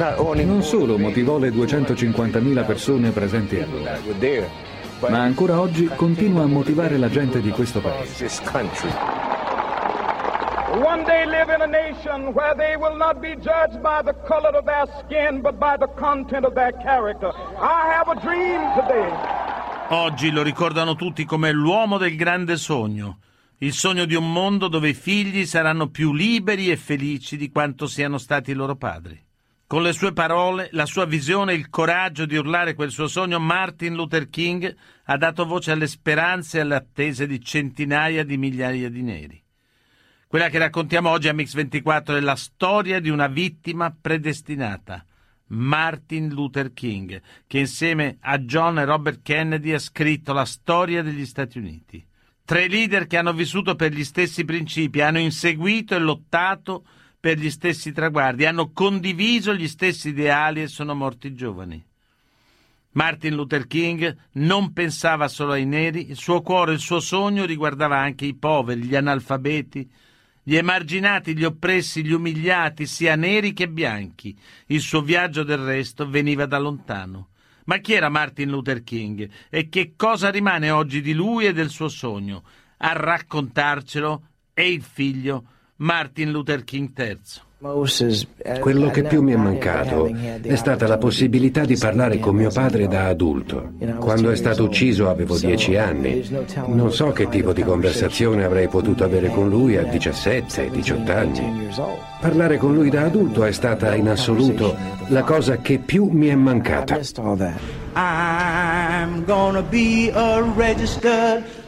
Non solo motivò le 250.000 persone presenti allora, ma ancora oggi continua a motivare la gente di questo paese. One day live in a nation where they will not be judged by the color of their skin, but by the content of their character. I have a dream today. Oggi lo ricordano tutti come l'uomo del grande sogno, il sogno di un mondo dove i figli saranno più liberi e felici di quanto siano stati i loro padri. Con le sue parole, la sua visione e il coraggio di urlare quel suo sogno, Martin Luther King ha dato voce alle speranze e alle attese di centinaia di migliaia di neri. Quella che raccontiamo oggi a Mix24 è la storia di una vittima predestinata, Martin Luther King, che insieme a John e Robert Kennedy ha scritto la storia degli Stati Uniti. Tre leader che hanno vissuto per gli stessi principi, hanno inseguito e lottato per gli stessi traguardi, hanno condiviso gli stessi ideali e sono morti giovani. Martin Luther King non pensava solo ai neri, il suo cuore, il suo sogno riguardava anche i poveri, gli analfabeti, gli emarginati, gli oppressi, gli umiliati, sia neri che bianchi. Il suo viaggio del resto veniva da lontano. Ma chi era Martin Luther King e che cosa rimane oggi di lui e del suo sogno? A raccontarcelo è il figlio Martin Luther King III. Quello che più mi è mancato è stata la possibilità di parlare con mio padre da adulto. Quando è stato ucciso avevo dieci anni. Non so che tipo di conversazione avrei potuto avere con lui a 17-18 anni. Parlare con lui da adulto è stata in assoluto la cosa che più mi è mancata. I'm gonna be a registered.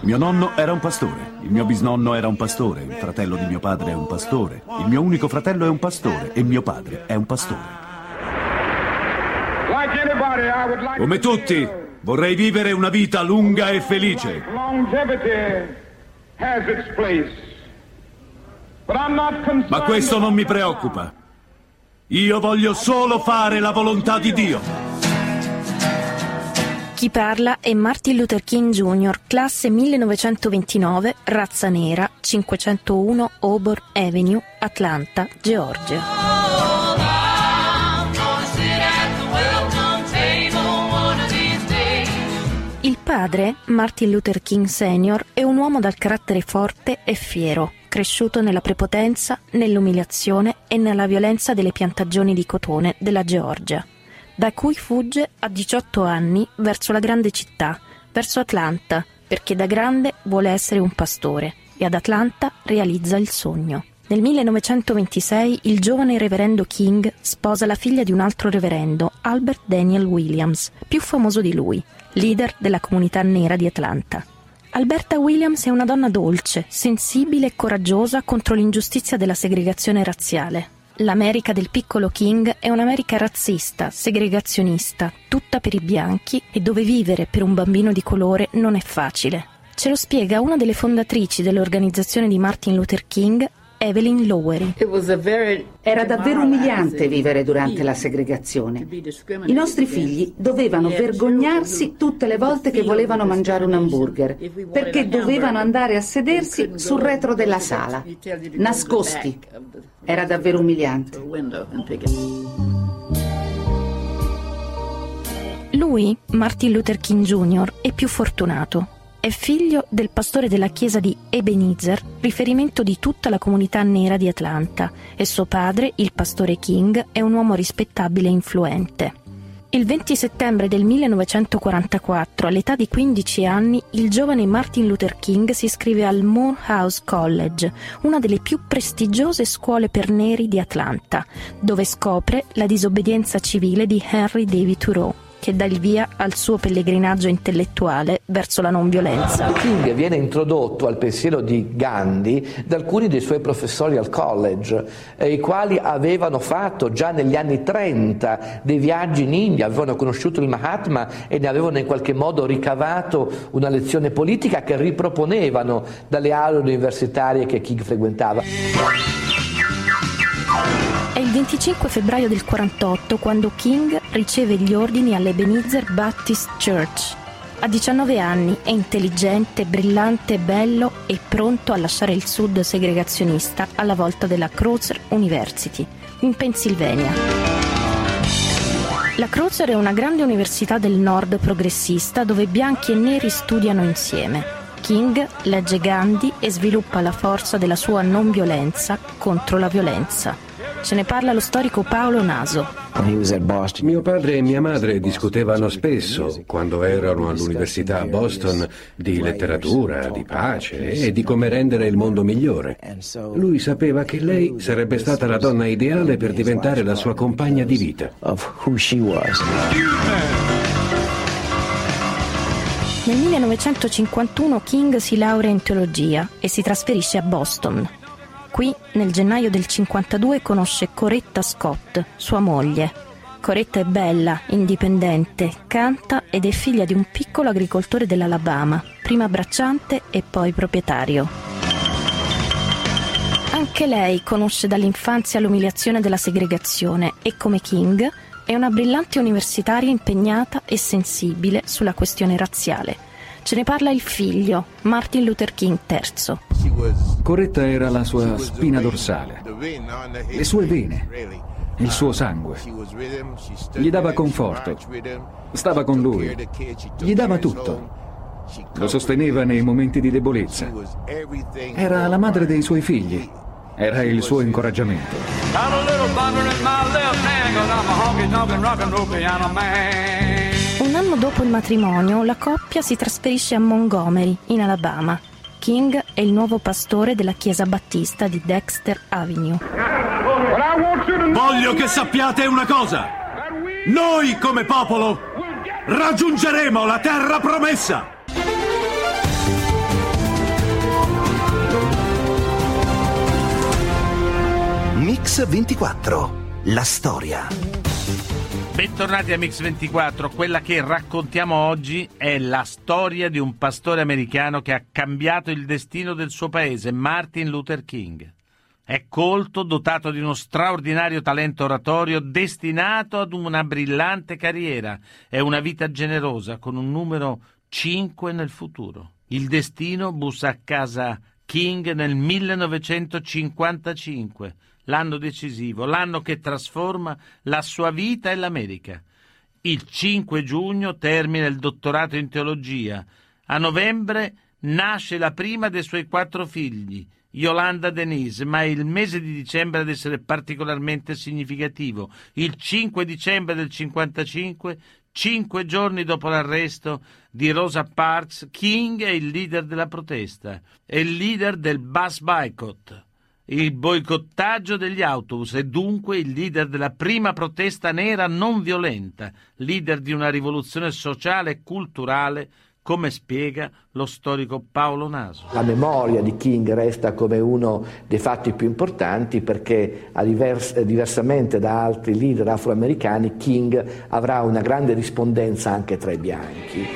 Mio nonno era un pastore, il mio bisnonno era un pastore, il fratello di mio padre è un pastore, il mio unico fratello è un pastore e mio padre è un pastore. Come tutti, vorrei vivere una vita lunga e felice. Ma questo non mi preoccupa. Io voglio solo fare la volontà di Dio. Chi parla è Martin Luther King Jr., classe 1929, razza nera, 501 Auburn Avenue, Atlanta, Georgia. Il padre, Martin Luther King Sr., è un uomo dal carattere forte e fiero, cresciuto nella prepotenza, nell'umiliazione e nella violenza delle piantagioni di cotone della Georgia da cui fugge a 18 anni verso la grande città, verso Atlanta, perché da grande vuole essere un pastore e ad Atlanta realizza il sogno. Nel 1926 il giovane reverendo King sposa la figlia di un altro reverendo, Albert Daniel Williams, più famoso di lui, leader della comunità nera di Atlanta. Alberta Williams è una donna dolce, sensibile e coraggiosa contro l'ingiustizia della segregazione razziale. L'America del piccolo King è un'America razzista, segregazionista, tutta per i bianchi e dove vivere per un bambino di colore non è facile. Ce lo spiega una delle fondatrici dell'organizzazione di Martin Luther King, Evelyn Lowery. Era davvero umiliante vivere durante la segregazione. I nostri figli dovevano vergognarsi tutte le volte che volevano mangiare un hamburger, perché dovevano andare a sedersi sul retro della sala, nascosti. Era davvero umiliante. Lui, Martin Luther King Jr., è più fortunato. È figlio del pastore della chiesa di Ebenezer, riferimento di tutta la comunità nera di Atlanta, e suo padre, il pastore King, è un uomo rispettabile e influente. Il 20 settembre del 1944, all'età di 15 anni, il giovane Martin Luther King si iscrive al Morehouse College, una delle più prestigiose scuole per neri di Atlanta, dove scopre la disobbedienza civile di Henry David Thoreau. Che dà il via al suo pellegrinaggio intellettuale verso la non violenza. King viene introdotto al pensiero di Gandhi da alcuni dei suoi professori al college, eh, i quali avevano fatto già negli anni 30 dei viaggi in India, avevano conosciuto il Mahatma e ne avevano in qualche modo ricavato una lezione politica che riproponevano dalle aule universitarie che King frequentava. È il 25 febbraio del 48 quando King riceve gli ordini all'Ebenezer Baptist Church. Ha 19 anni, è intelligente, brillante, bello e pronto a lasciare il sud segregazionista alla volta della Crozer University, in Pennsylvania. La Crozer è una grande università del nord progressista dove bianchi e neri studiano insieme. King legge Gandhi e sviluppa la forza della sua non violenza contro la violenza. Ce ne parla lo storico Paolo Naso. Mio padre e mia madre discutevano spesso, quando erano all'università a Boston, di letteratura, di pace e di come rendere il mondo migliore. Lui sapeva che lei sarebbe stata la donna ideale per diventare la sua compagna di vita. Nel 1951 King si laurea in teologia e si trasferisce a Boston. Qui, nel gennaio del 52, conosce Coretta Scott, sua moglie. Coretta è bella, indipendente, canta ed è figlia di un piccolo agricoltore dell'Alabama, prima bracciante e poi proprietario. Anche lei conosce dall'infanzia l'umiliazione della segregazione e, come King, è una brillante universitaria impegnata e sensibile sulla questione razziale. Ce ne parla il figlio, Martin Luther King III. Coretta era la sua spina dorsale, le sue vene, il suo sangue. Gli dava conforto, stava con lui, gli dava tutto. Lo sosteneva nei momenti di debolezza. Era la madre dei suoi figli. Era il suo incoraggiamento. Un anno dopo il matrimonio, la coppia si trasferisce a Montgomery, in Alabama. King è il nuovo pastore della chiesa battista di Dexter Avenue. Voglio che sappiate una cosa. Noi come popolo raggiungeremo la terra promessa. Mix 24. La storia. Bentornati a Mix24, quella che raccontiamo oggi è la storia di un pastore americano che ha cambiato il destino del suo paese, Martin Luther King. È colto, dotato di uno straordinario talento oratorio, destinato ad una brillante carriera e una vita generosa, con un numero 5 nel futuro. Il destino bussa a casa King nel 1955 l'anno decisivo, l'anno che trasforma la sua vita e l'America. Il 5 giugno termina il dottorato in teologia. A novembre nasce la prima dei suoi quattro figli, Yolanda Denise, ma è il mese di dicembre ad essere particolarmente significativo. Il 5 dicembre del 55, cinque giorni dopo l'arresto di Rosa Parks, King è il leader della protesta, è il leader del bus boycott il boicottaggio degli autobus e dunque il leader della prima protesta nera non violenta, leader di una rivoluzione sociale e culturale, come spiega lo storico Paolo Naso. La memoria di King resta come uno dei fatti più importanti perché divers- diversamente da altri leader afroamericani King avrà una grande rispondenza anche tra i bianchi.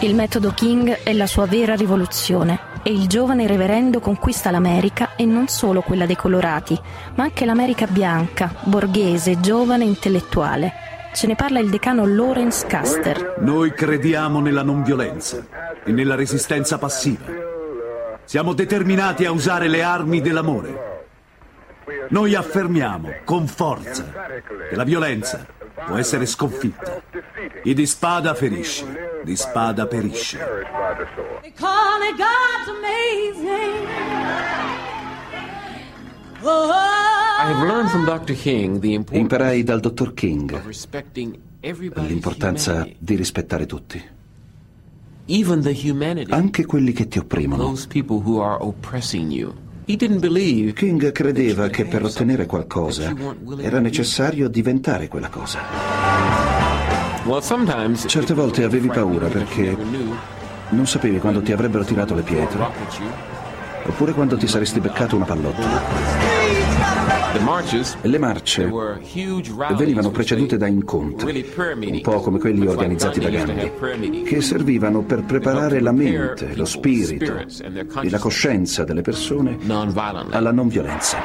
Il metodo King è la sua vera rivoluzione e il giovane reverendo conquista l'America e non solo quella dei colorati, ma anche l'America bianca, borghese, giovane e intellettuale. Ce ne parla il decano Lawrence Custer. Noi crediamo nella non violenza e nella resistenza passiva. Siamo determinati a usare le armi dell'amore. Noi affermiamo con forza che la violenza può essere sconfitta. Chi di spada ferisce, di spada perisce. Imparai dal dottor King l'importanza di rispettare tutti, anche quelli che ti opprimono. King credeva che per ottenere qualcosa era necessario diventare quella cosa. Certe volte avevi paura perché non sapevi quando ti avrebbero tirato le pietre, oppure quando ti saresti beccato una pallottola. Le marce venivano precedute da incontri, un po' come quelli organizzati da Gandhi, che servivano per preparare la mente, lo spirito e la coscienza delle persone alla non violenza.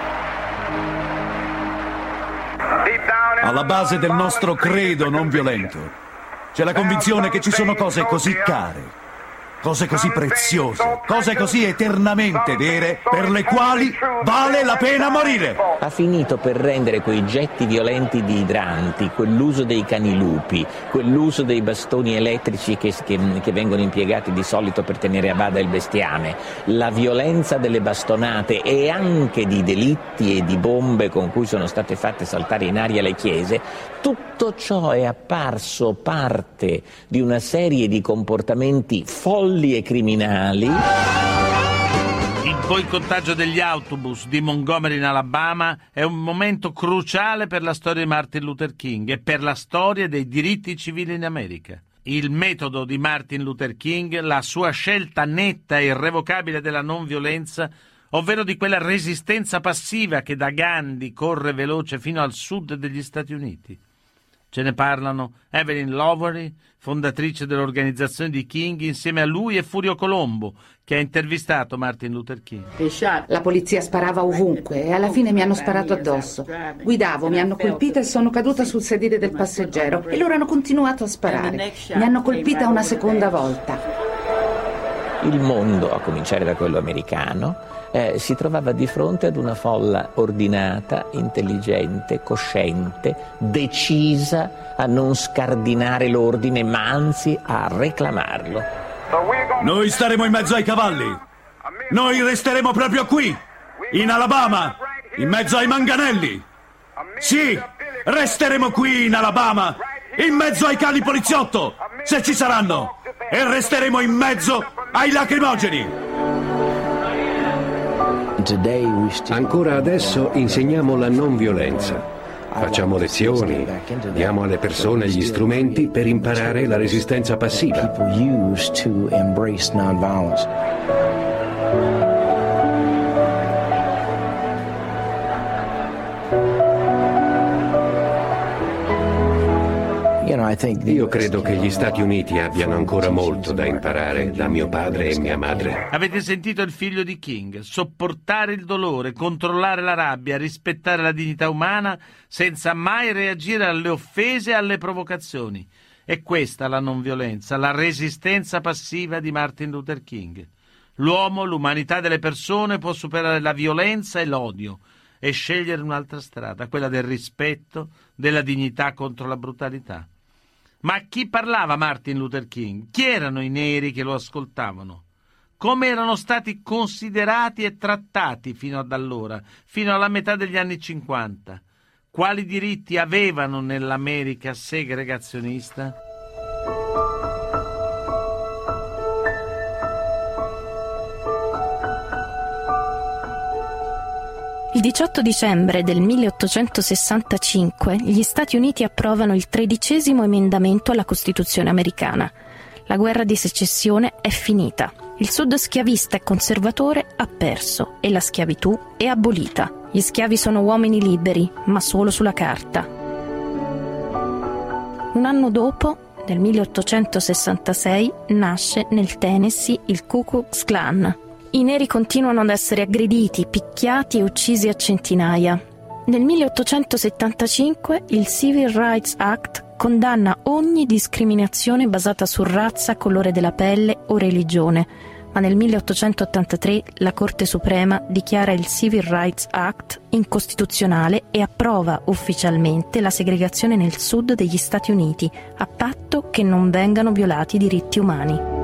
Alla base del nostro credo non violento c'è la convinzione che ci sono cose così care cose così preziose, cose così eternamente vere, per le quali vale la pena morire. Ha finito per rendere quei getti violenti di idranti, quell'uso dei canilupi, quell'uso dei bastoni elettrici che, che, che vengono impiegati di solito per tenere a bada il bestiame, la violenza delle bastonate e anche di delitti e di bombe con cui sono state fatte saltare in aria le chiese, tutto ciò è apparso parte di una serie di comportamenti folli e criminali. Il boicottaggio degli autobus di Montgomery in Alabama è un momento cruciale per la storia di Martin Luther King e per la storia dei diritti civili in America. Il metodo di Martin Luther King, la sua scelta netta e irrevocabile della non violenza, ovvero di quella resistenza passiva che da Gandhi corre veloce fino al sud degli Stati Uniti. Ce ne parlano Evelyn Lowery, fondatrice dell'organizzazione di King, insieme a lui e Furio Colombo, che ha intervistato Martin Luther King. La polizia sparava ovunque e alla fine mi hanno sparato addosso. Guidavo, mi hanno colpita e sono caduta sul sedile del passeggero e loro hanno continuato a sparare. Mi hanno colpita una seconda volta. Il mondo, a cominciare da quello americano, eh, si trovava di fronte ad una folla ordinata, intelligente, cosciente, decisa a non scardinare l'ordine, ma anzi a reclamarlo. Noi staremo in mezzo ai cavalli. Noi resteremo proprio qui, in Alabama, in mezzo ai manganelli. Sì, resteremo qui in Alabama, in mezzo ai cani poliziotto, se ci saranno. E resteremo in mezzo ai lacrimogeni. Ancora adesso insegniamo la non violenza. Facciamo lezioni, diamo alle persone gli strumenti per imparare la resistenza passiva. Io credo che gli Stati Uniti abbiano ancora molto da imparare da mio padre e mia madre. Avete sentito il figlio di King? Sopportare il dolore, controllare la rabbia, rispettare la dignità umana senza mai reagire alle offese e alle provocazioni. È questa la non violenza, la resistenza passiva di Martin Luther King. L'uomo, l'umanità delle persone può superare la violenza e l'odio e scegliere un'altra strada, quella del rispetto, della dignità contro la brutalità. Ma chi parlava Martin Luther King? Chi erano i neri che lo ascoltavano? Come erano stati considerati e trattati fino ad allora, fino alla metà degli anni 50? Quali diritti avevano nell'America segregazionista? 18 dicembre del 1865 gli Stati Uniti approvano il tredicesimo emendamento alla Costituzione americana. La guerra di secessione è finita. Il sud schiavista e conservatore ha perso e la schiavitù è abolita. Gli schiavi sono uomini liberi, ma solo sulla carta. Un anno dopo, nel 1866, nasce nel Tennessee il Ku Klux Klan, i neri continuano ad essere aggrediti, picchiati e uccisi a centinaia. Nel 1875 il Civil Rights Act condanna ogni discriminazione basata su razza, colore della pelle o religione, ma nel 1883 la Corte Suprema dichiara il Civil Rights Act incostituzionale e approva ufficialmente la segregazione nel sud degli Stati Uniti, a patto che non vengano violati i diritti umani.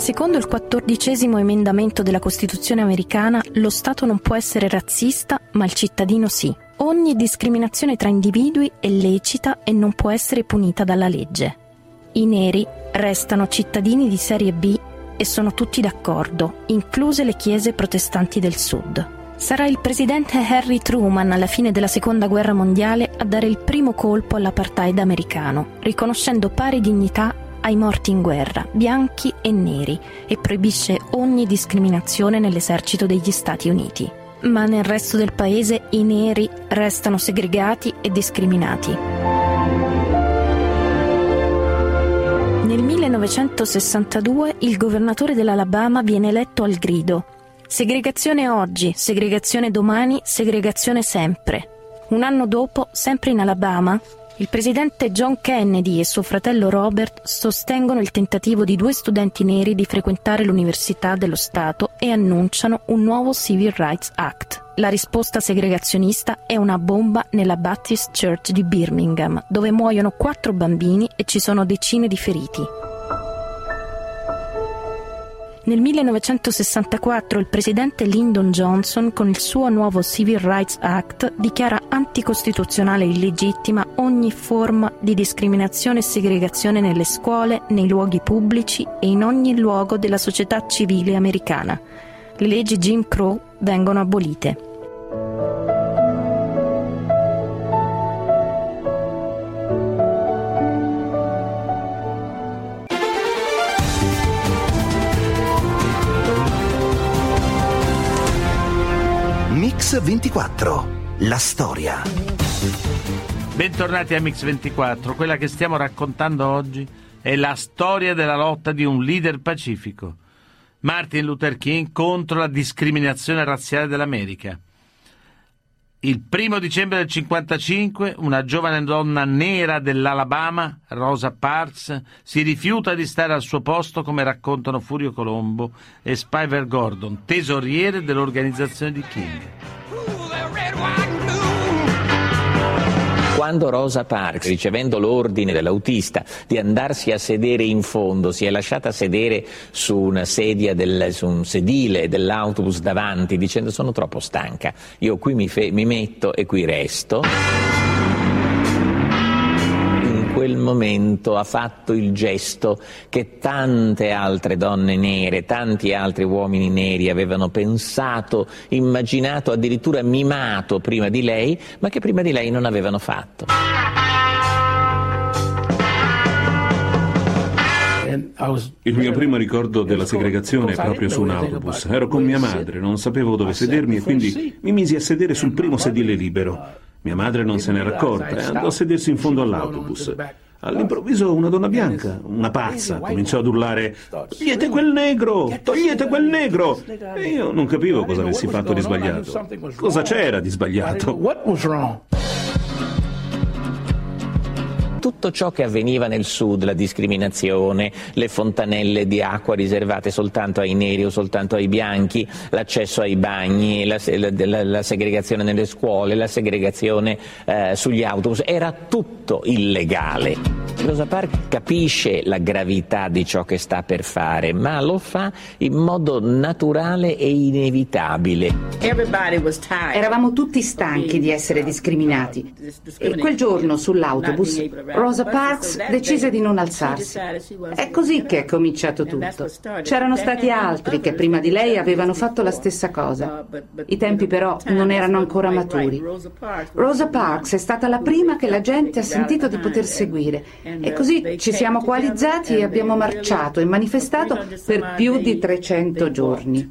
Secondo il quattordicesimo emendamento della Costituzione americana, lo Stato non può essere razzista, ma il cittadino sì. Ogni discriminazione tra individui è lecita e non può essere punita dalla legge. I neri restano cittadini di serie B e sono tutti d'accordo, incluse le chiese protestanti del sud. Sarà il presidente Harry Truman alla fine della seconda guerra mondiale a dare il primo colpo all'apartheid americano, riconoscendo pari dignità ai morti in guerra, bianchi e neri, e proibisce ogni discriminazione nell'esercito degli Stati Uniti. Ma nel resto del paese i neri restano segregati e discriminati. Nel 1962 il governatore dell'Alabama viene eletto al grido. Segregazione oggi, segregazione domani, segregazione sempre. Un anno dopo, sempre in Alabama, il presidente John Kennedy e suo fratello Robert sostengono il tentativo di due studenti neri di frequentare l'Università dello Stato e annunciano un nuovo Civil Rights Act. La risposta segregazionista è una bomba nella Baptist Church di Birmingham, dove muoiono quattro bambini e ci sono decine di feriti. Nel 1964 il presidente Lyndon Johnson, con il suo nuovo Civil Rights Act, dichiara anticostituzionale e illegittima ogni forma di discriminazione e segregazione nelle scuole, nei luoghi pubblici e in ogni luogo della società civile americana. Le leggi Jim Crow vengono abolite. Mix 24. La storia. Bentornati a Mix 24. Quella che stiamo raccontando oggi è la storia della lotta di un leader pacifico, Martin Luther King contro la discriminazione razziale dell'America. Il primo dicembre del 1955 una giovane donna nera dell'Alabama, Rosa Parks, si rifiuta di stare al suo posto come raccontano Furio Colombo e Spiver Gordon, tesoriere dell'organizzazione di King. Quando Rosa Parks, ricevendo l'ordine dell'autista di andarsi a sedere in fondo, si è lasciata sedere su una sedia, del, su un sedile dell'autobus davanti, dicendo sono troppo stanca, io qui mi, mi metto e qui resto quel momento ha fatto il gesto che tante altre donne nere, tanti altri uomini neri avevano pensato, immaginato, addirittura mimato prima di lei, ma che prima di lei non avevano fatto. Il mio primo ricordo della segregazione è proprio su un autobus. Ero con mia madre, non sapevo dove sedermi e quindi mi misi a sedere sul primo sedile libero. Mia madre non se n'era accorta e andò a sedersi in fondo all'autobus. All'improvviso una donna bianca, una pazza, cominciò ad urlare Togliete quel negro! Togliete quel negro! E io non capivo cosa avessi fatto di sbagliato. Cosa c'era di sbagliato? Tutto ciò che avveniva nel sud, la discriminazione, le fontanelle di acqua riservate soltanto ai neri o soltanto ai bianchi, l'accesso ai bagni, la, la, la segregazione nelle scuole, la segregazione eh, sugli autobus, era tutto illegale. Rosa Parks capisce la gravità di ciò che sta per fare, ma lo fa in modo naturale e inevitabile. Eravamo tutti stanchi di essere discriminati e quel giorno sull'autobus Rosa Parks decise di non alzarsi. È così che è cominciato tutto. C'erano stati altri che prima di lei avevano fatto la stessa cosa. I tempi però non erano ancora maturi. Rosa Parks è stata la prima che la gente ha sentito di poter seguire e così ci siamo coalizzati e abbiamo marciato e manifestato per più di 300 giorni.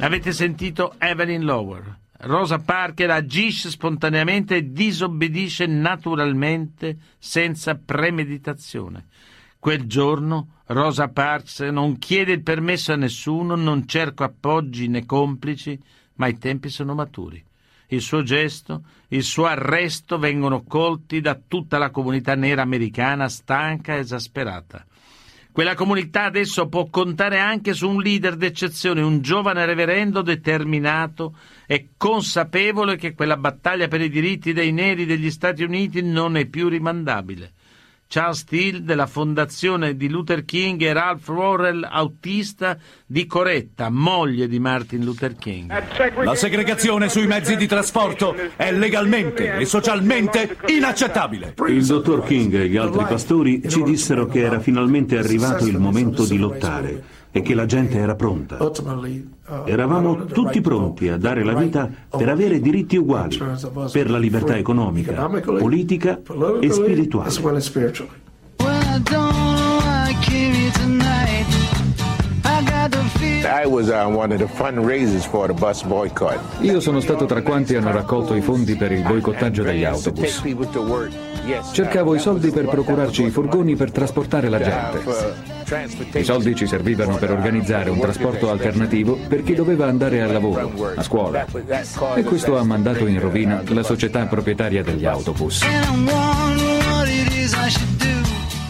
Avete sentito Evelyn Lower? Rosa Parker agisce spontaneamente e disobbedisce naturalmente senza premeditazione. Quel giorno Rosa Parks non chiede il permesso a nessuno, non cerca appoggi né complici, ma i tempi sono maturi. Il suo gesto, il suo arresto vengono colti da tutta la comunità nera americana stanca e esasperata. Quella comunità adesso può contare anche su un leader d'eccezione, un giovane reverendo determinato e consapevole che quella battaglia per i diritti dei neri degli Stati Uniti non è più rimandabile. Charles Steele della fondazione di Luther King e Ralph Worrell, autista di Coretta, moglie di Martin Luther King. La segregazione sui mezzi di trasporto è legalmente e socialmente inaccettabile. Il dottor King e gli altri pastori ci dissero che era finalmente arrivato il momento di lottare e che la gente era pronta. Eravamo tutti pronti a dare la vita per avere diritti uguali, per la libertà economica, politica e spirituale. Io sono stato tra quanti hanno raccolto i fondi per il boicottaggio degli autobus. Cercavo i soldi per procurarci i furgoni per trasportare la gente. I soldi ci servivano per organizzare un trasporto alternativo per chi doveva andare al lavoro, a scuola. E questo ha mandato in rovina la società proprietaria degli autobus.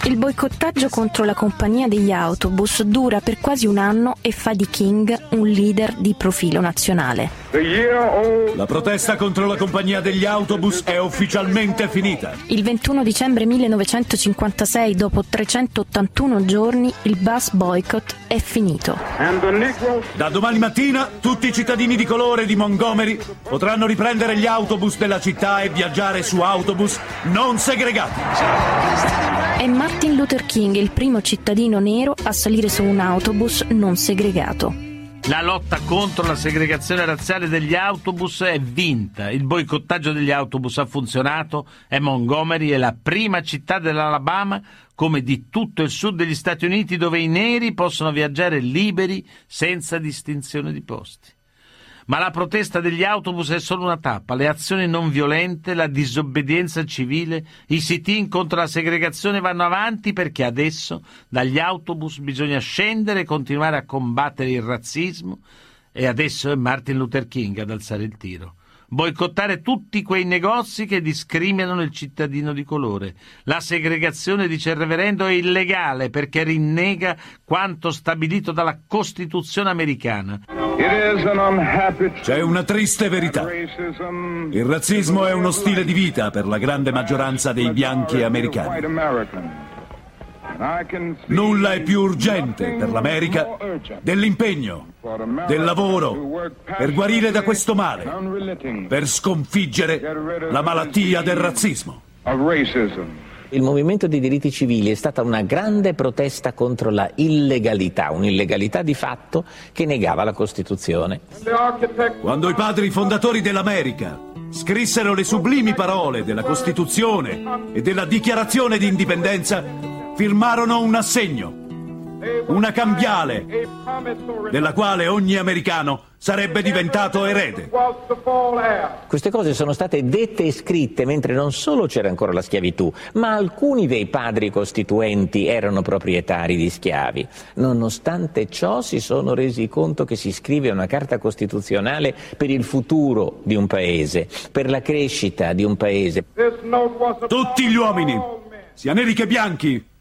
Il boicottaggio contro la compagnia degli autobus dura per quasi un anno e fa di King un leader di profilo nazionale. La protesta contro la compagnia degli autobus è ufficialmente finita. Il 21 dicembre 1956, dopo 381 giorni, il bus boycott è finito. Da domani mattina tutti i cittadini di colore di Montgomery potranno riprendere gli autobus della città e viaggiare su autobus non segregati. È Martin Luther King il primo cittadino nero a salire su un autobus non segregato. La lotta contro la segregazione razziale degli autobus è vinta. Il boicottaggio degli autobus ha funzionato e Montgomery è la prima città dell'Alabama, come di tutto il sud degli Stati Uniti, dove i neri possono viaggiare liberi senza distinzione di posti. Ma la protesta degli autobus è solo una tappa. Le azioni non violente, la disobbedienza civile, i sit-in contro la segregazione vanno avanti perché adesso dagli autobus bisogna scendere e continuare a combattere il razzismo e adesso è Martin Luther King ad alzare il tiro boicottare tutti quei negozi che discriminano il cittadino di colore. La segregazione, dice il reverendo, è illegale perché rinnega quanto stabilito dalla Costituzione americana. C'è una triste verità. Il razzismo è uno stile di vita per la grande maggioranza dei bianchi americani. Nulla è più urgente per l'America dell'impegno, del lavoro, per guarire da questo male, per sconfiggere la malattia del razzismo. Il movimento dei diritti civili è stata una grande protesta contro la illegalità, un'illegalità di fatto che negava la Costituzione. Quando i padri fondatori dell'America scrissero le sublimi parole della Costituzione e della Dichiarazione di Indipendenza, firmarono un assegno, una cambiale, della quale ogni americano sarebbe diventato erede. Queste cose sono state dette e scritte mentre non solo c'era ancora la schiavitù, ma alcuni dei padri costituenti erano proprietari di schiavi. Nonostante ciò si sono resi conto che si scrive una carta costituzionale per il futuro di un paese, per la crescita di un paese. Tutti gli uomini, sia neri che bianchi,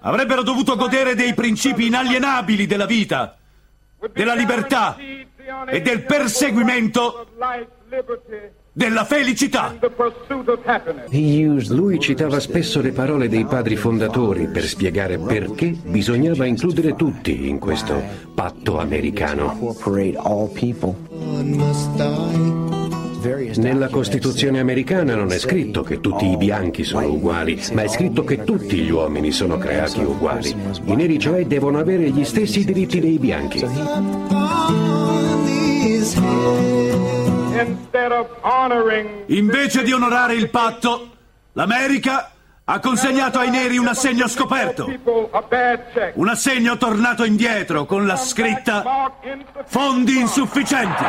avrebbero dovuto godere dei principi inalienabili della vita, della libertà e del perseguimento della felicità. Lui citava spesso le parole dei padri fondatori per spiegare perché bisognava includere tutti in questo patto americano. Nella Costituzione americana non è scritto che tutti i bianchi sono uguali, ma è scritto che tutti gli uomini sono creati uguali. I neri cioè devono avere gli stessi diritti dei bianchi. Invece di onorare il patto, l'America ha consegnato ai neri un assegno scoperto. Un assegno tornato indietro con la scritta fondi insufficienti.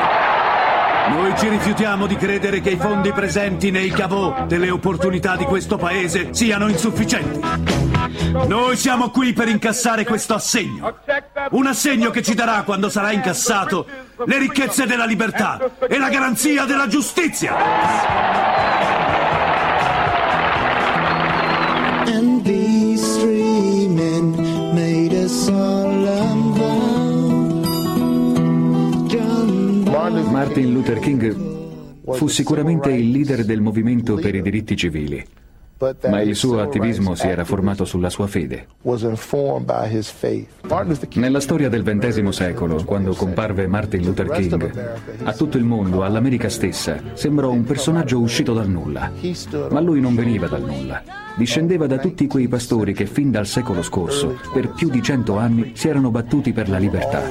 Noi ci rifiutiamo di credere che i fondi presenti nei cavò delle opportunità di questo paese siano insufficienti. Noi siamo qui per incassare questo assegno. Un assegno che ci darà, quando sarà incassato, le ricchezze della libertà e la garanzia della giustizia. And these three men made a solemn Martin Luther King fu sicuramente il leader del movimento per i diritti civili. ma il suo attivismo si era formato sulla sua fede. Nella storia del XX secolo, quando comparve Martin Luther King, a tutto il mondo, all'America stessa, sembrò un personaggio uscito dal nulla. Ma lui non veniva dal nulla. Discendeva da tutti quei pastori che fin dal secolo scorso, per più di cento anni, si erano battuti per la libertà.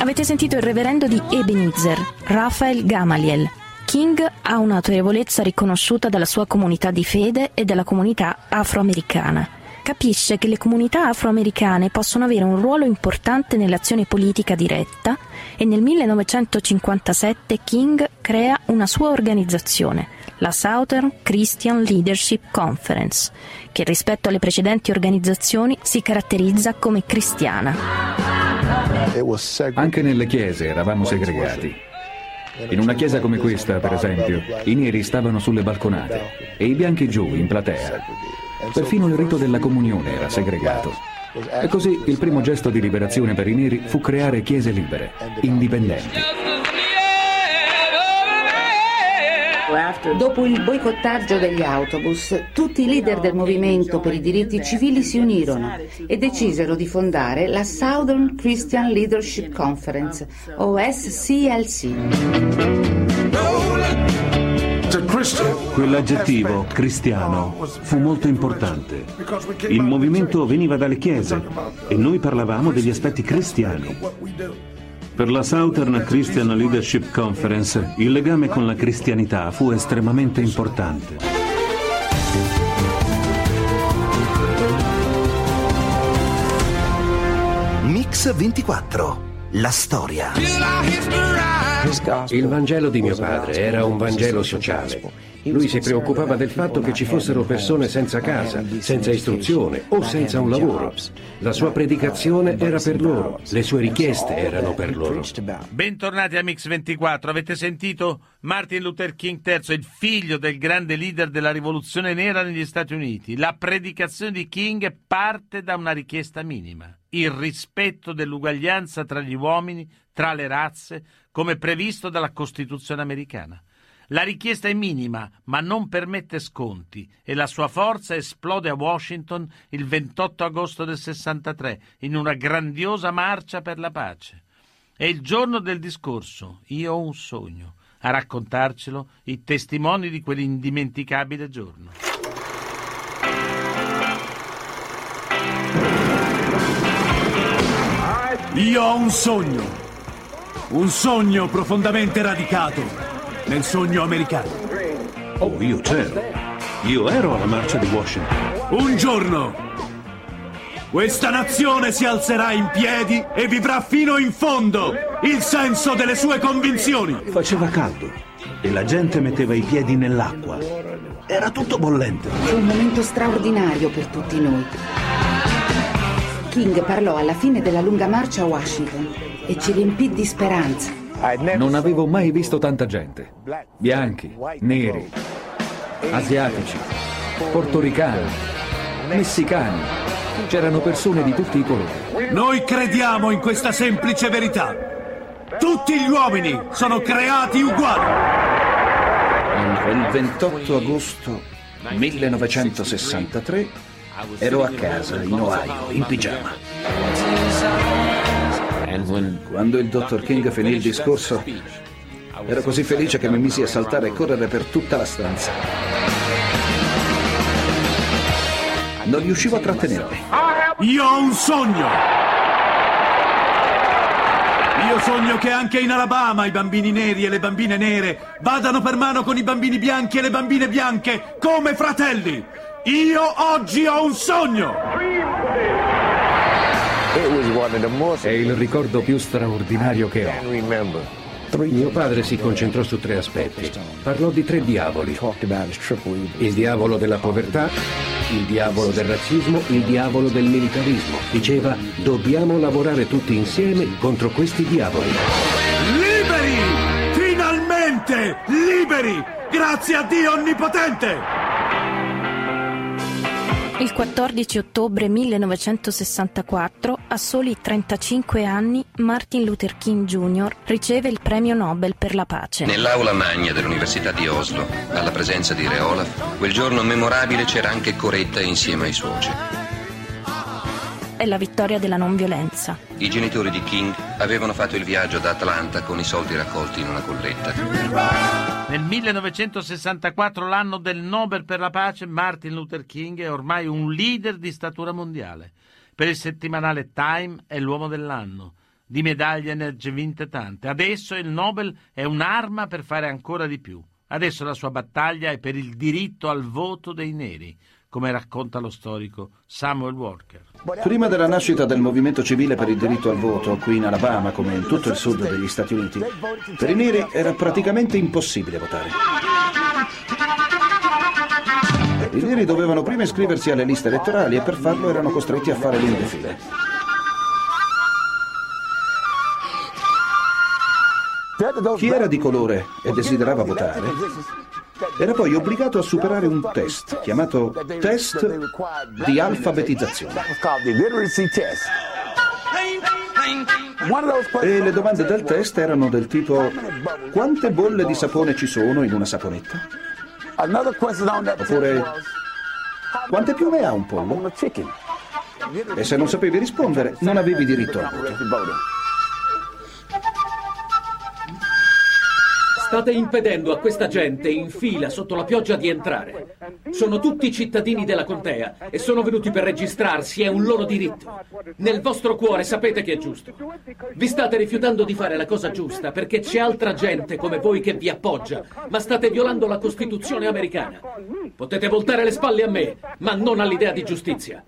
Avete sentito il reverendo di Ebenezer, Raphael Gamaliel. King ha un'autorevolezza riconosciuta dalla sua comunità di fede e dalla comunità afroamericana. Capisce che le comunità afroamericane possono avere un ruolo importante nell'azione politica diretta e nel 1957 King crea una sua organizzazione, la Southern Christian Leadership Conference, che rispetto alle precedenti organizzazioni si caratterizza come cristiana. Anche nelle chiese eravamo segregati. In una chiesa come questa, per esempio, i neri stavano sulle balconate e i bianchi giù, in platea. Perfino il rito della comunione era segregato. E così il primo gesto di liberazione per i neri fu creare chiese libere, indipendenti. Dopo il boicottaggio degli autobus, tutti i leader del movimento per i diritti civili si unirono e decisero di fondare la Southern Christian Leadership Conference, o SCLC. Quell'aggettivo, cristiano, fu molto importante. Il movimento veniva dalle chiese e noi parlavamo degli aspetti cristiani. Per la Southern Christian Leadership Conference il legame con la cristianità fu estremamente importante. Mix 24. La storia. Il Vangelo di mio padre era un Vangelo sociale. Lui si preoccupava del fatto che ci fossero persone senza casa, senza istruzione o senza un lavoro. La sua predicazione era per loro, le sue richieste erano per loro. Bentornati a Mix24, avete sentito Martin Luther King III, il figlio del grande leader della rivoluzione nera negli Stati Uniti. La predicazione di King parte da una richiesta minima, il rispetto dell'uguaglianza tra gli uomini, tra le razze, come previsto dalla Costituzione americana. La richiesta è minima, ma non permette sconti e la sua forza esplode a Washington il 28 agosto del 63 in una grandiosa marcia per la pace. È il giorno del discorso Io ho un sogno. A raccontarcelo i testimoni di quell'indimenticabile giorno. Io ho un sogno. Un sogno profondamente radicato nel sogno americano. Oh, io c'ero. Io ero alla marcia di Washington. Un giorno questa nazione si alzerà in piedi e vivrà fino in fondo il senso delle sue convinzioni. Faceva caldo e la gente metteva i piedi nell'acqua. Era tutto bollente. Fu un momento straordinario per tutti noi. King parlò alla fine della lunga marcia a Washington e ci riempì di speranza. Non avevo mai visto tanta gente. Bianchi, neri, asiatici, portoricani, messicani. C'erano persone di tutti i colori. Noi crediamo in questa semplice verità. Tutti gli uomini sono creati uguali. Il 28 agosto 1963 ero a casa in Ohio, in pigiama. Quando il dottor King finì il discorso, ero così felice che mi misi a saltare e correre per tutta la stanza. Non riuscivo a trattenermi. Io ho un sogno. Io sogno che anche in Alabama i bambini neri e le bambine nere vadano per mano con i bambini bianchi e le bambine bianche come fratelli. Io oggi ho un sogno. È il ricordo più straordinario che ho. Mio padre si concentrò su tre aspetti. Parlò di tre diavoli. Il diavolo della povertà, il diavolo del razzismo, il diavolo del militarismo. Diceva, dobbiamo lavorare tutti insieme contro questi diavoli. Liberi! Finalmente! Liberi! Grazie a Dio Onnipotente! Il 14 ottobre 1964, a soli 35 anni, Martin Luther King Jr. riceve il premio Nobel per la pace. Nell'aula magna dell'Università di Oslo, alla presenza di Re Olaf, quel giorno memorabile c'era anche Coretta insieme ai suoceri è la vittoria della non violenza. I genitori di King avevano fatto il viaggio da Atlanta con i soldi raccolti in una colletta. Nel 1964, l'anno del Nobel per la pace, Martin Luther King è ormai un leader di statura mondiale. Per il settimanale Time è l'uomo dell'anno. Di medaglie ne ha vinte tante. Adesso il Nobel è un'arma per fare ancora di più. Adesso la sua battaglia è per il diritto al voto dei neri, come racconta lo storico Samuel Walker. Prima della nascita del movimento civile per il diritto al voto, qui in Alabama come in tutto il sud degli Stati Uniti, per i neri era praticamente impossibile votare. I neri dovevano prima iscriversi alle liste elettorali e per farlo erano costretti a fare lunghe file. Chi era di colore e desiderava votare era poi obbligato a superare un test chiamato test di alfabetizzazione. E le domande del test erano del tipo quante bolle di sapone ci sono in una saponetta? Oppure quante piume ha un pollo? E se non sapevi rispondere non avevi diritto al voto. State impedendo a questa gente in fila sotto la pioggia di entrare. Sono tutti cittadini della contea e sono venuti per registrarsi, è un loro diritto. Nel vostro cuore sapete che è giusto. Vi state rifiutando di fare la cosa giusta perché c'è altra gente come voi che vi appoggia, ma state violando la Costituzione americana. Potete voltare le spalle a me, ma non all'idea di giustizia.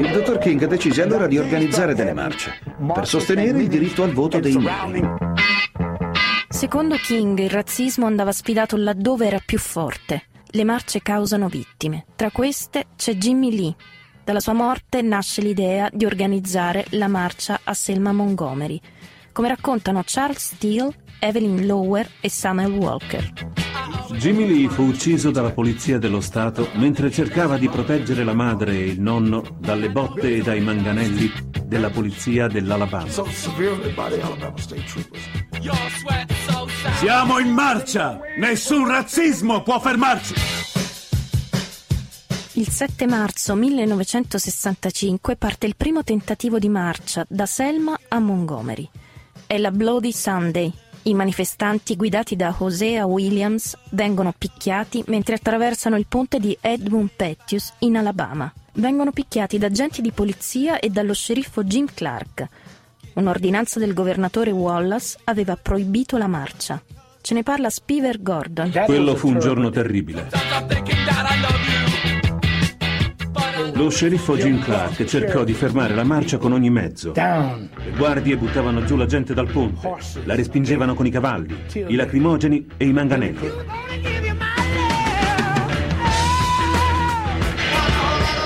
Il dottor King decise allora di organizzare delle marce per sostenere il diritto al voto dei neri. Secondo King il razzismo andava sfidato laddove era più forte. Le marce causano vittime. Tra queste c'è Jimmy Lee. Dalla sua morte nasce l'idea di organizzare la marcia a Selma Montgomery, come raccontano Charles Steele, Evelyn Lower e Samuel Walker. Jimmy Lee fu ucciso dalla polizia dello Stato mentre cercava di proteggere la madre e il nonno dalle botte e dai manganelli della polizia dell'Alabama. Siamo in marcia! Nessun razzismo può fermarci! Il 7 marzo 1965 parte il primo tentativo di marcia da Selma a Montgomery. È la Bloody Sunday, i manifestanti guidati da Hosea Williams vengono picchiati mentre attraversano il ponte di Edmund Pettius in Alabama. Vengono picchiati da agenti di polizia e dallo sceriffo Jim Clark. Un'ordinanza del governatore Wallace aveva proibito la marcia. Ce ne parla Spiver Gordon. Quello fu un giorno terribile. Lo sceriffo Jim Clark cercò di fermare la marcia con ogni mezzo. Le guardie buttavano giù la gente dal ponte, la respingevano con i cavalli, i lacrimogeni e i manganelli.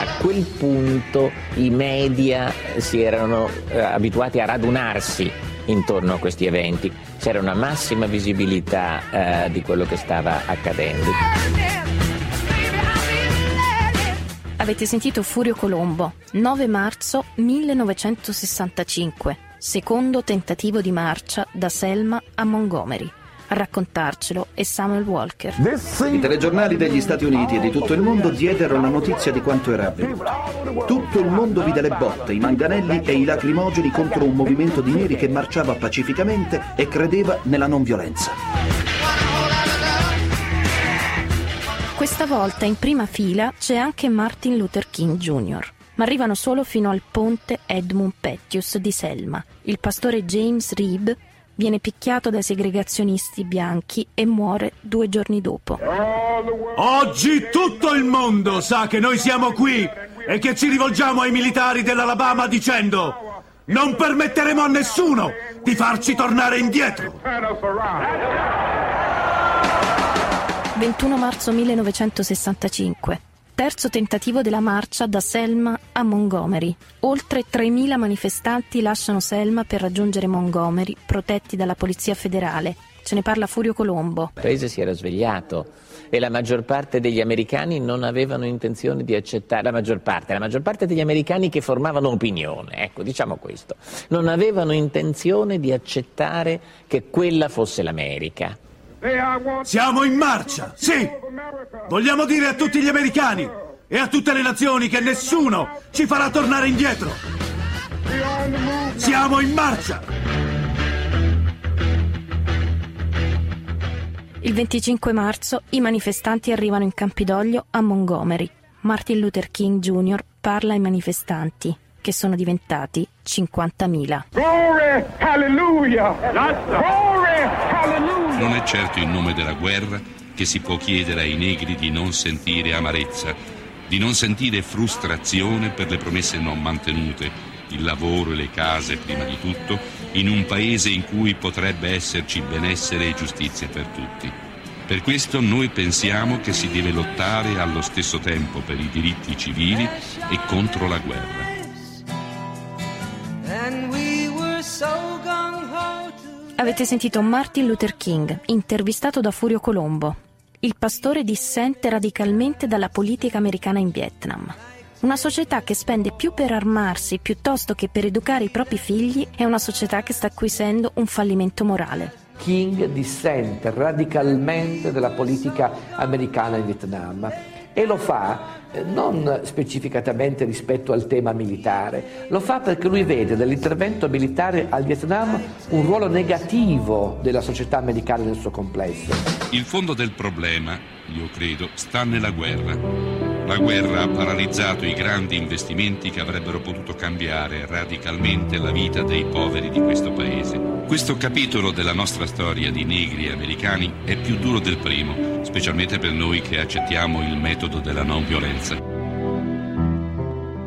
A quel punto i media si erano eh, abituati a radunarsi intorno a questi eventi. C'era una massima visibilità eh, di quello che stava accadendo. Avete sentito Furio Colombo, 9 marzo 1965, secondo tentativo di marcia da Selma a Montgomery. A raccontarcelo è Samuel Walker. I telegiornali degli Stati Uniti e di tutto il mondo diedero la notizia di quanto era avvenuto. Tutto il mondo vide le botte, i manganelli e i lacrimogeni contro un movimento di neri che marciava pacificamente e credeva nella non violenza. Questa volta in prima fila c'è anche Martin Luther King Jr., ma arrivano solo fino al ponte Edmund Pettius di Selma. Il pastore James Reeb viene picchiato dai segregazionisti bianchi e muore due giorni dopo. Oggi tutto il mondo sa che noi siamo qui e che ci rivolgiamo ai militari dell'Alabama dicendo non permetteremo a nessuno di farci tornare indietro. 21 marzo 1965. Terzo tentativo della marcia da Selma a Montgomery. Oltre 3.000 manifestanti lasciano Selma per raggiungere Montgomery, protetti dalla Polizia federale. Ce ne parla Furio Colombo. Il paese si era svegliato e la maggior parte degli americani non avevano intenzione di accettare, la maggior parte, la maggior parte degli americani che formavano opinione, ecco, diciamo questo, non avevano intenzione di accettare che quella fosse l'America. Siamo in marcia, sì! Vogliamo dire a tutti gli americani e a tutte le nazioni che nessuno ci farà tornare indietro. Siamo in marcia! Il 25 marzo i manifestanti arrivano in Campidoglio a Montgomery. Martin Luther King Jr. parla ai manifestanti, che sono diventati 50.000. Glory, hallelujah! Glory, hallelujah! Non è certo in nome della guerra che si può chiedere ai negri di non sentire amarezza, di non sentire frustrazione per le promesse non mantenute, il lavoro e le case prima di tutto, in un paese in cui potrebbe esserci benessere e giustizia per tutti. Per questo noi pensiamo che si deve lottare allo stesso tempo per i diritti civili e contro la guerra. Avete sentito Martin Luther King, intervistato da Furio Colombo. Il pastore dissente radicalmente dalla politica americana in Vietnam. Una società che spende più per armarsi piuttosto che per educare i propri figli è una società che sta acquisendo un fallimento morale. King dissente radicalmente dalla politica americana in Vietnam e lo fa non specificatamente rispetto al tema militare, lo fa perché lui vede nell'intervento militare al Vietnam un ruolo negativo della società americana nel suo complesso. Il fondo del problema, io credo, sta nella guerra. La guerra ha paralizzato i grandi investimenti che avrebbero potuto cambiare radicalmente la vita dei poveri di questo paese. Questo capitolo della nostra storia di negri americani è più duro del primo, specialmente per noi che accettiamo il metodo della non violenza.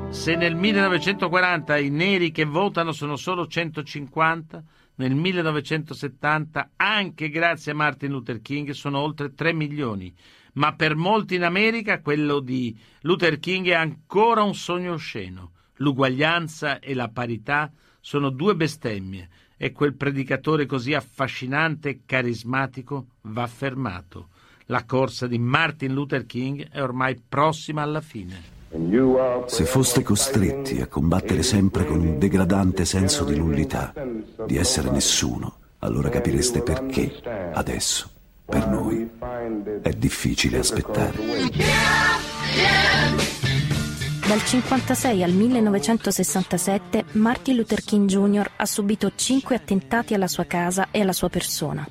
Se nel 1940 i neri che votano sono solo 150, nel 1970, anche grazie a Martin Luther King, sono oltre 3 milioni ma per molti in America quello di Luther King è ancora un sogno osceno. L'uguaglianza e la parità sono due bestemmie e quel predicatore così affascinante e carismatico va fermato. La corsa di Martin Luther King è ormai prossima alla fine. Se foste costretti a combattere sempre con un degradante senso di nullità, di essere nessuno, allora capireste perché adesso per noi è difficile aspettare. Dal 1956 al 1967 Martin Luther King Jr. ha subito cinque attentati alla sua casa e alla sua persona.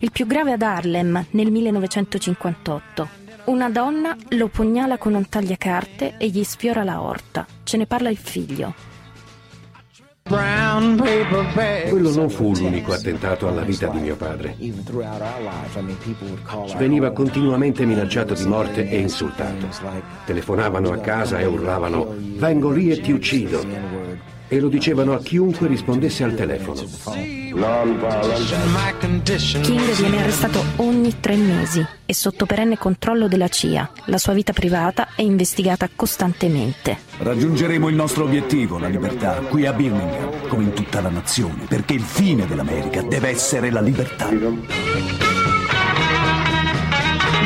Il più grave ad Harlem nel 1958. Una donna lo pugnala con un tagliacarte e gli sfiora la orta. Ce ne parla il figlio. Quello non fu l'unico attentato alla vita di mio padre. Veniva continuamente minacciato di morte e insultato. Telefonavano a casa e urlavano vengo lì e ti uccido. E lo dicevano a chiunque rispondesse al telefono. King viene arrestato ogni tre mesi e sotto perenne controllo della CIA. La sua vita privata è investigata costantemente. Raggiungeremo il nostro obiettivo, la libertà, qui a Birmingham, come in tutta la nazione, perché il fine dell'America deve essere la libertà.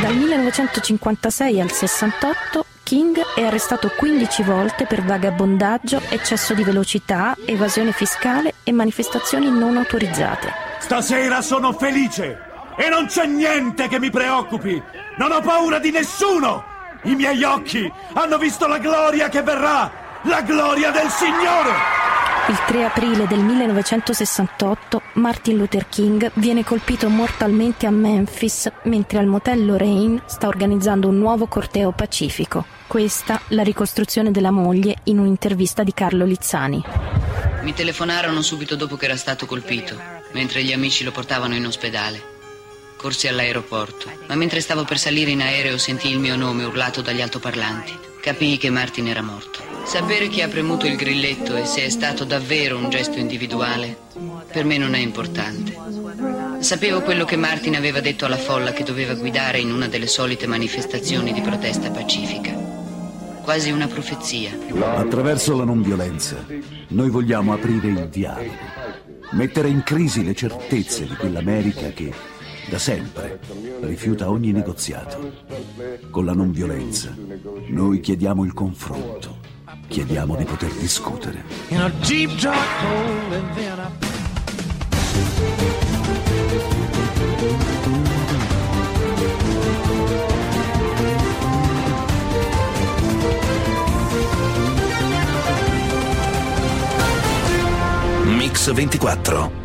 Dal 1956 al 68 King è arrestato 15 volte per vagabondaggio, eccesso di velocità, evasione fiscale e manifestazioni non autorizzate. Stasera sono felice e non c'è niente che mi preoccupi. Non ho paura di nessuno. I miei occhi hanno visto la gloria che verrà, la gloria del Signore. Il 3 aprile del 1968 Martin Luther King viene colpito mortalmente a Memphis mentre al motel Lorraine sta organizzando un nuovo corteo pacifico. Questa la ricostruzione della moglie in un'intervista di Carlo Lizzani. Mi telefonarono subito dopo che era stato colpito, mentre gli amici lo portavano in ospedale. Corsi all'aeroporto, ma mentre stavo per salire in aereo sentii il mio nome urlato dagli altoparlanti. Capii che Martin era morto. Sapere chi ha premuto il grilletto e se è stato davvero un gesto individuale, per me non è importante. Sapevo quello che Martin aveva detto alla folla che doveva guidare in una delle solite manifestazioni di protesta pacifica. Quasi una profezia. Attraverso la non violenza, noi vogliamo aprire il dialogo, mettere in crisi le certezze di quell'America che da sempre, rifiuta ogni negoziato. Con la non violenza, noi chiediamo il confronto, chiediamo di poter discutere. In Mix 24